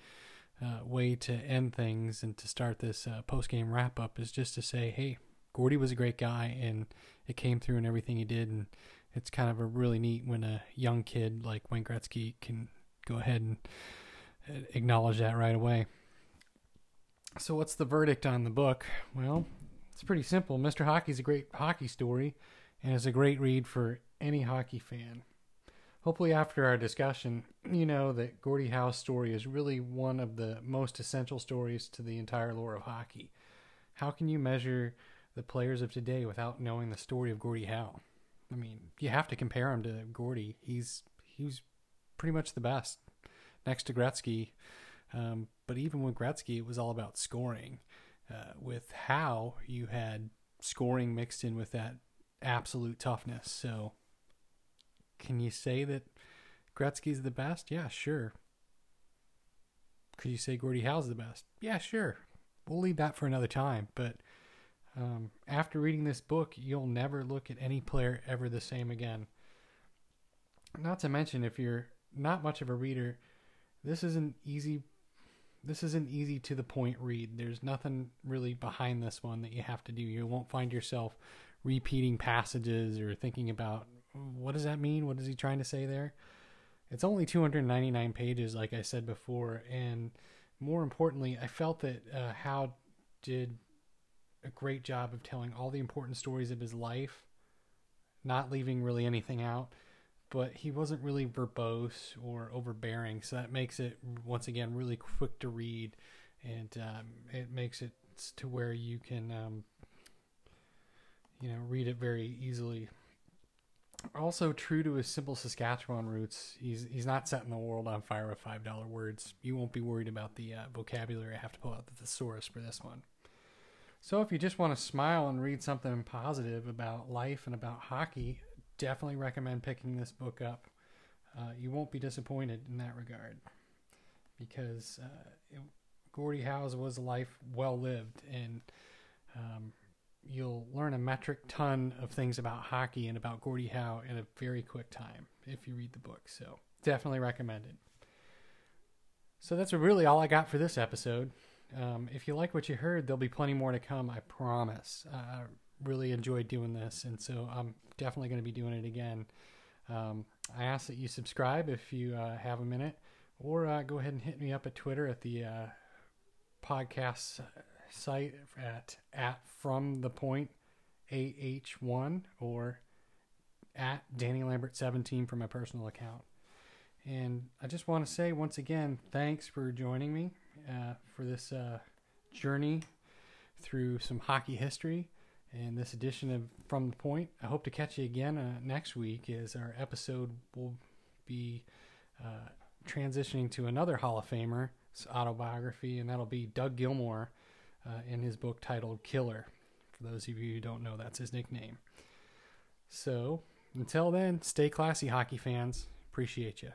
uh, way to end things and to start this uh, post game wrap up is just to say, hey, Gordie was a great guy and it came through in everything he did. And it's kind of a really neat when a young kid like Wayne Gretzky can go ahead and uh, acknowledge that right away. So, what's the verdict on the book? Well, it's pretty simple. Mr. Hockey's a great hockey story, and it's a great read for any hockey fan. Hopefully, after our discussion, you know that Gordie Howe's story is really one of the most essential stories to the entire lore of hockey. How can you measure the players of today without knowing the story of Gordie Howe? I mean, you have to compare him to Gordie. He's he's pretty much the best next to Gretzky. Um, but even with Gretzky, it was all about scoring. Uh, with Howe, you had scoring mixed in with that absolute toughness. So, can you say that Gretzky's the best? Yeah, sure. Could you say Gordie Howe's the best? Yeah, sure. We'll leave that for another time. But um, after reading this book, you'll never look at any player ever the same again. Not to mention, if you're not much of a reader, this is an easy this is an easy to the point read. There's nothing really behind this one that you have to do. You won't find yourself repeating passages or thinking about what does that mean? What is he trying to say there? It's only 299 pages, like I said before, and more importantly, I felt that uh, Howe did a great job of telling all the important stories of his life, not leaving really anything out but he wasn't really verbose or overbearing, so that makes it once again really quick to read, and um, it makes it to where you can, um, you know, read it very easily. Also, true to his simple Saskatchewan roots, he's he's not setting the world on fire with five dollar words. You won't be worried about the uh, vocabulary I have to pull out the thesaurus for this one. So, if you just want to smile and read something positive about life and about hockey, definitely recommend picking this book up. Uh, you won't be disappointed in that regard because uh, it, Gordie Howe's was a life well lived, and um, you'll learn a metric ton of things about hockey and about Gordie Howe in a very quick time if you read the book. So definitely recommend it. So that's really all I got for this episode. Um, if you like what you heard, there'll be plenty more to come. I promise. I really enjoyed doing this, and so I'm definitely going to be doing it again. Um, I ask that you subscribe if you uh, have a minute, or uh, go ahead and hit me up at Twitter at the uh, podcast site at at from the point ah1 or at Danny Lambert 17 for my personal account. And I just want to say once again, thanks for joining me uh, for this uh, journey through some hockey history and this edition of From the Point. I hope to catch you again uh, next week as our episode will be uh, transitioning to another Hall of Famer autobiography, and that'll be Doug Gilmour uh, in his book titled Killer. For those of you who don't know, that's his nickname. So until then, stay classy, hockey fans. Appreciate you.